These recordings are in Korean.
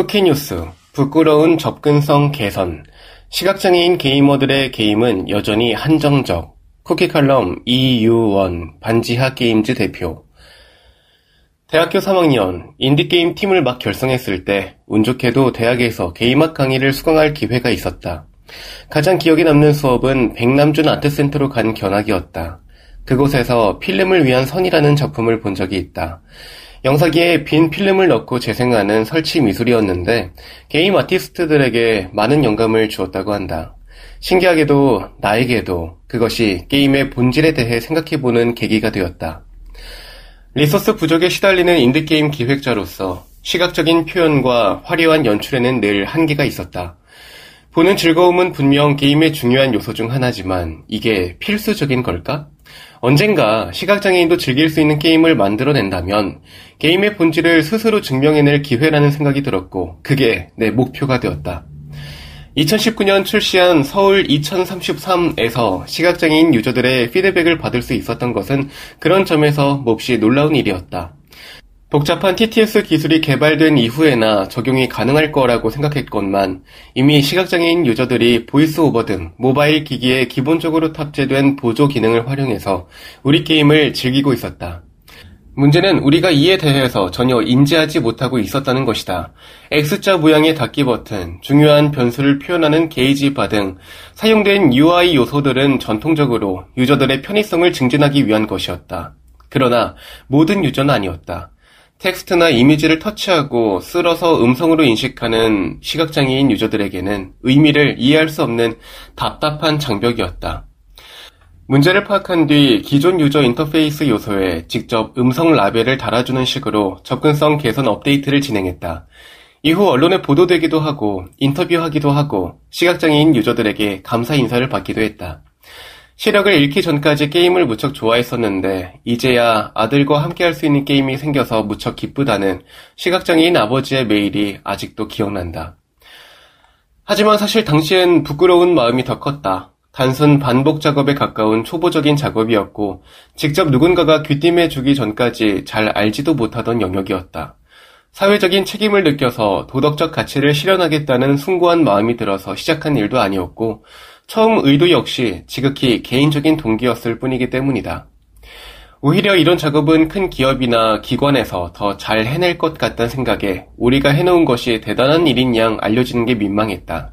쿠키뉴스, 부끄러운 접근성 개선, 시각장애인 게이머들의 게임은 여전히 한정적, 쿠키칼럼 이유원, 반지하 게임즈 대표. 대학교 3학년, 인디게임 팀을 막 결성했을 때, 운 좋게도 대학에서 게임학 강의를 수강할 기회가 있었다. 가장 기억에 남는 수업은 백남준 아트센터로 간 견학이었다. 그곳에서 필름을 위한 선이라는 작품을 본 적이 있다. 영사기에 빈 필름을 넣고 재생하는 설치 미술이었는데 게임 아티스트들에게 많은 영감을 주었다고 한다. 신기하게도 나에게도 그것이 게임의 본질에 대해 생각해보는 계기가 되었다. 리소스 부족에 시달리는 인디게임 기획자로서 시각적인 표현과 화려한 연출에는 늘 한계가 있었다. 보는 즐거움은 분명 게임의 중요한 요소 중 하나지만 이게 필수적인 걸까? 언젠가 시각장애인도 즐길 수 있는 게임을 만들어낸다면 게임의 본질을 스스로 증명해낼 기회라는 생각이 들었고 그게 내 목표가 되었다. 2019년 출시한 서울 2033에서 시각장애인 유저들의 피드백을 받을 수 있었던 것은 그런 점에서 몹시 놀라운 일이었다. 복잡한 TTS 기술이 개발된 이후에나 적용이 가능할 거라고 생각했건만 이미 시각장애인 유저들이 VoiceOver 등 모바일 기기에 기본적으로 탑재된 보조 기능을 활용해서 우리 게임을 즐기고 있었다. 문제는 우리가 이에 대해서 전혀 인지하지 못하고 있었다는 것이다. X자 모양의 닫기 버튼, 중요한 변수를 표현하는 게이지 바 등 사용된 UI 요소들은 전통적으로 유저들의 편의성을 증진하기 위한 것이었다. 그러나 모든 유저는 아니었다. 텍스트나 이미지를 터치하고 쓸어서 음성으로 인식하는 시각장애인 유저들에게는 의미를 이해할 수 없는 답답한 장벽이었다. 문제를 파악한 뒤 기존 유저 인터페이스 요소에 직접 음성 라벨을 달아주는 식으로 접근성 개선 업데이트를 진행했다. 이후 언론에 보도되기도 하고 인터뷰하기도 하고 시각장애인 유저들에게 감사 인사를 받기도 했다. 시력을 잃기 전까지 게임을 무척 좋아했었는데 이제야 아들과 함께 할 수 있는 게임이 생겨서 무척 기쁘다는 시각장애인 아버지의 메일이 아직도 기억난다. 하지만 사실 당시엔 부끄러운 마음이 더 컸다. 단순 반복 작업에 가까운 초보적인 작업이었고 직접 누군가가 귀띔해 주기 전까지 잘 알지도 못하던 영역이었다. 사회적인 책임을 느껴서 도덕적 가치를 실현하겠다는 숭고한 마음이 들어서 시작한 일도 아니었고 처음 의도 역시 지극히 개인적인 동기였을 뿐이기 때문이다. 오히려 이런 작업은 큰 기업이나 기관에서 더 잘 해낼 것 같다는 생각에 우리가 해놓은 것이 대단한 일인 양 알려지는 게 민망했다.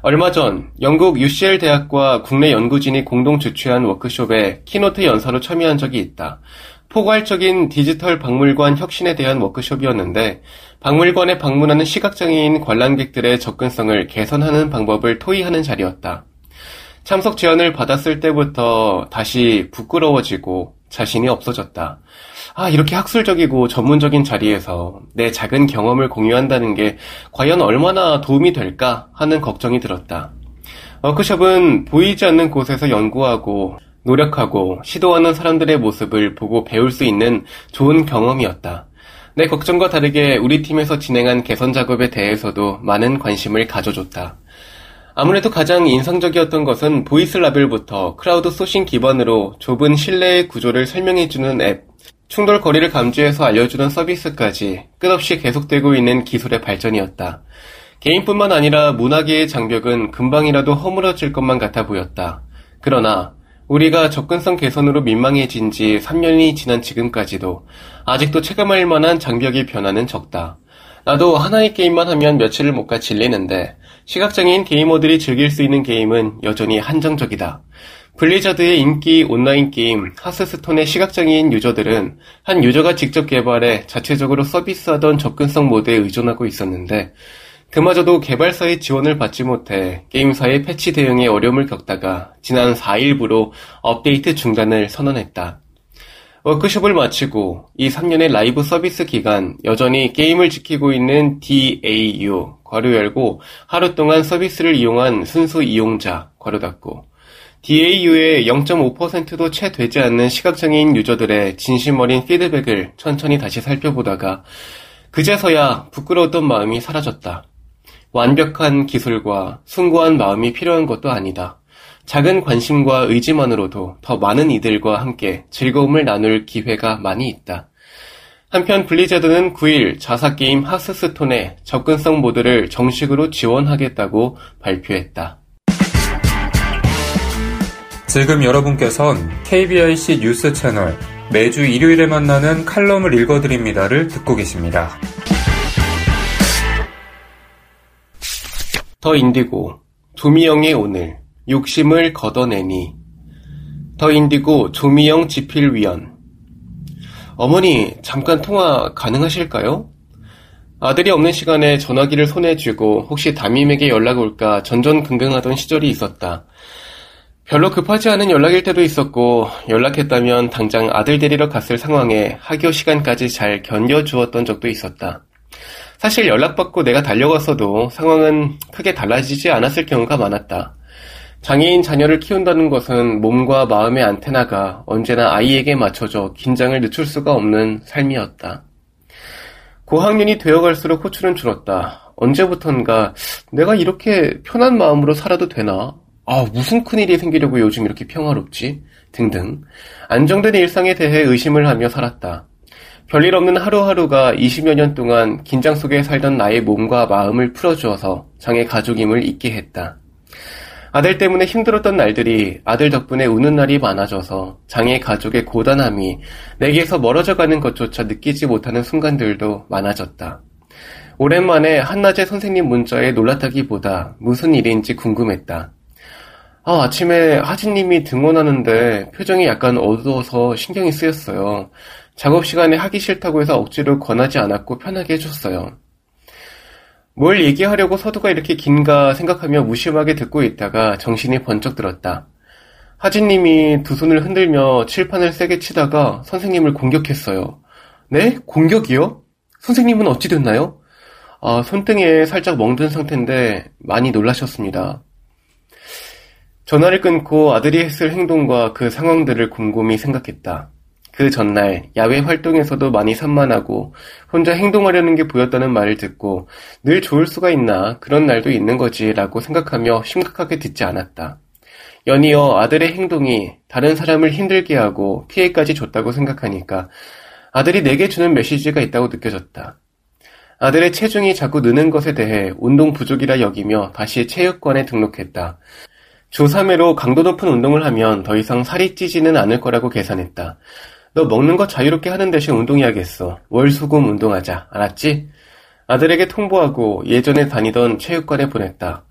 얼마 전 영국 UCL 대학과 국내 연구진이 공동 주최한 워크숍에 keynote 연사로 참여한 적이 있다. 포괄적인 디지털 박물관 혁신에 대한 워크숍이었는데 박물관에 방문하는 시각장애인 관람객들의 접근성을 개선하는 방법을 토의하는 자리였다. 참석 제안을 받았을 때부터 다시 부끄러워지고 자신이 없어졌다. 아, 이렇게 학술적이고 전문적인 자리에서 내 작은 경험을 공유한다는 게 과연 얼마나 도움이 될까 하는 걱정이 들었다. 워크숍은 보이지 않는 곳에서 연구하고 노력하고 시도하는 사람들의 모습을 보고 배울 수 있는 좋은 경험이었다. 내 걱정과 다르게 우리 팀에서 진행한 개선 작업에 대해서도 많은 관심을 가져줬다. 아무래도 가장 인상적이었던 것은 voice label부터 crowdsourcing 기반으로 좁은 실내의 구조를 설명해주는 앱, 충돌 거리를 감지해서 알려주는 서비스까지 끝없이 계속되고 있는 기술의 발전이었다. 개인뿐만 아니라 문화계의 장벽은 금방이라도 허물어질 것만 같아 보였다. 그러나 우리가 접근성 개선으로 민망해진 지 3년이 지난 지금까지도 아직도 체감할 만한 장벽의 변화는 적다. 나도 하나의 게임만 하면 며칠을 못 가 질리는데 시각장애인 게이머들이 즐길 수 있는 게임은 여전히 한정적이다. 블리자드의 인기 온라인 게임 하스스톤의 시각장애인 유저들은 한 유저가 직접 개발해 자체적으로 서비스하던 접근성 모드에 의존하고 있었는데 그마저도 개발사의 지원을 받지 못해 게임사의 패치 대응에 어려움을 겪다가 지난 4일부로 업데이트 중단을 선언했다. 워크숍을 마치고 이 3년의 라이브 서비스 기간 여전히 게임을 지키고 있는 DAU 괄호 열고 하루 동안 서비스를 이용한 순수 이용자 괄호 닫고 DAU의 0.5%도 채 되지 않는 시각장애인 유저들의 진심 어린 피드백을 천천히 다시 살펴보다가 그제서야 부끄러웠던 마음이 사라졌다. 완벽한 기술과 숭고한 마음이 필요한 것도 아니다. 작은 관심과 의지만으로도 더 많은 이들과 함께 즐거움을 나눌 기회가 많이 있다. 한편 블리자드는 9일 자사게임 하스스톤의 접근성 모드를 정식으로 지원하겠다고 발표했다. 지금 여러분께선 KBIC 뉴스 채널 매주 일요일에 만나는 칼럼을 읽어드립니다를 듣고 계십니다. 더 인디고 조미영의 오늘 욕심을 걷어내니 더 인디고 조미영 지필위원 어머니 잠깐 통화 가능하실까요? 아들이 없는 시간에 전화기를 손에 쥐고 혹시 담임에게 연락 올까 전전긍긍하던 시절이 있었다. 별로 급하지 않은 연락일 때도 있었고 연락했다면 당장 아들 데리러 갔을 상황에 학교 시간까지 잘 견뎌주었던 적도 있었다. 사실 연락받고 내가 달려갔어도 상황은 크게 달라지지 않았을 경우가 많았다. 장애인 자녀를 키운다는 것은 몸과 마음의 안테나가 언제나 아이에게 맞춰져 긴장을 늦출 수가 없는 삶이었다. 고학년이 되어갈수록 호출은 줄었다. 언제부턴가 내가 이렇게 편한 마음으로 살아도 되나? 아, 무슨 큰일이 생기려고 요즘 이렇게 평화롭지? 등등. 안정된 일상에 대해 의심을 하며 살았다. 별일 없는 하루하루가 20여 년 동안 긴장 속에 살던 나의 몸과 마음을 풀어주어서 장애 가족임을 잊게 했다. 아들 때문에 힘들었던 날들이 아들 덕분에 우는 날이 많아져서 장애 가족의 고단함이 내게서 멀어져 가는 것조차 느끼지 못하는 순간들도 많아졌다. 오랜만에 한낮에 선생님 문자에 놀랐다기보다 무슨 일인지 궁금했다. 아, 아침에 하진님이 등원하는데 표정이 약간 어두워서 신경이 쓰였어요. 작업 시간에 하기 싫다고 해서 억지로 권하지 않았고 편하게 해줬어요. 뭘 얘기하려고 서두가 이렇게 긴가 생각하며 무심하게 듣고 있다가 정신이 번쩍 들었다. 하진님이 두 손을 흔들며 칠판을 세게 치다가 선생님을 공격했어요. 네? 공격이요? 선생님은 어찌 됐나요? 아, 손등에 살짝 멍든 상태인데 많이 놀라셨습니다. 전화를 끊고 아들이 했을 행동과 그 상황들을 곰곰이 생각했다. 그 전날 야외 활동에서도 많이 산만하고 혼자 행동하려는 게 보였다는 말을 듣고 늘 좋을 수가 있나 그런 날도 있는 거지라고 생각하며 심각하게 듣지 않았다. 연이어 아들의 행동이 다른 사람을 힘들게 하고 피해까지 줬다고 생각하니까 아들이 내게 주는 메시지가 있다고 느껴졌다. 아들의 체중이 자꾸 느는 것에 대해 운동 부족이라 여기며 다시 체육관에 등록했다. 주 3회로 강도 높은 운동을 하면 더 이상 살이 찌지는 않을 거라고 계산했다. 너 먹는 거 자유롭게 하는 대신 운동해야겠어. 월수금 운동하자. 알았지? 아들에게 통보하고 예전에 다니던 체육관에 보냈다.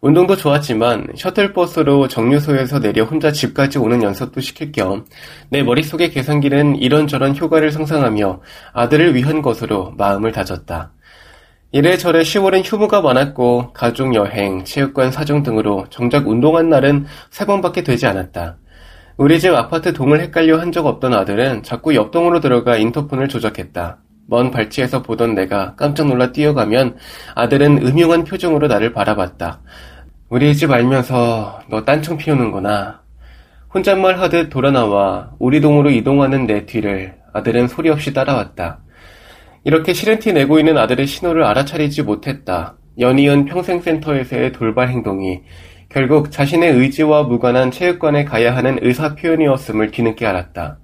운동도 좋았지만 셔틀버스로 정류소에서 내려 혼자 집까지 오는 연습도 시킬 겸 내 머릿속의 계산기는 이런저런 효과를 상상하며 아들을 위한 것으로 마음을 다졌다. 이래저래 10월엔 휴무가 많았고 가족 여행, 체육관 사정 등으로 정작 운동한 날은 세 번밖에 되지 않았다. 우리 집 아파트 동을 헷갈려 한 적 없던 아들은 자꾸 옆동으로 들어가 인터폰을 조작했다. 먼 발치에서 보던 내가 깜짝 놀라 뛰어가면 아들은 음흉한 표정으로 나를 바라봤다. 우리 집 알면서 너 딴청 피우는구나. 혼잣말 하듯 돌아 나와 우리 동으로 이동하는 내 뒤를 아들은 소리 없이 따라왔다. 이렇게 싫은 티 내고 있는 아들의 신호를 알아차리지 못했다. 연이은 평생센터에서의 돌발 행동이 결국 자신의 의지와 무관한 체육관에 가야 하는 의사 표현이었음을 뒤늦게 알았다.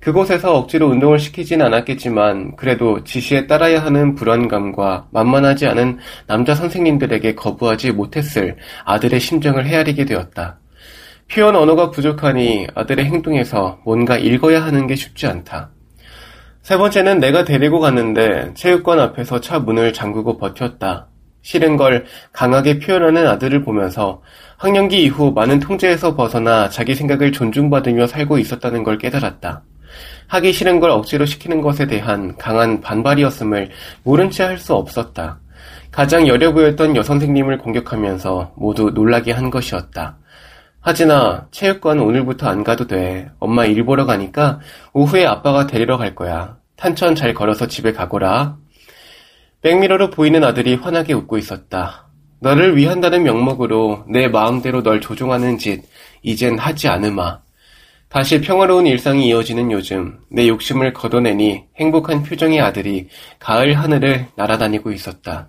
그곳에서 억지로 운동을 시키진 않았겠지만 그래도 지시에 따라야 하는 불안감과 만만하지 않은 남자 선생님들에게 거부하지 못했을 아들의 심정을 헤아리게 되었다. 표현 언어가 부족하니 아들의 행동에서 뭔가 읽어야 하는 게 쉽지 않다. 세 번째는 내가 데리고 갔는데 체육관 앞에서 차 문을 잠그고 버텼다. 싫은 걸 강하게 표현하는 아들을 보면서 학령기 이후 많은 통제에서 벗어나 자기 생각을 존중받으며 살고 있었다는 걸 깨달았다. 하기 싫은 걸 억지로 시키는 것에 대한 강한 반발이었음을 모른 채 할 수 없었다. 가장 여려 보였던 여선생님을 공격하면서 모두 놀라게 한 것이었다. 하진아, 체육관 오늘부터 안 가도 돼. 엄마 일 보러 가니까 오후에 아빠가 데리러 갈 거야. 탄천 잘 걸어서 집에 가거라. 백미러로 보이는 아들이 환하게 웃고 있었다. 너를 위한다는 명목으로 내 마음대로 널 조종하는 짓, 이젠 하지 않으마. 다시 평화로운 일상이 이어지는 요즘, 내 욕심을 걷어내니 행복한 표정의 아들이 가을 하늘을 날아다니고 있었다.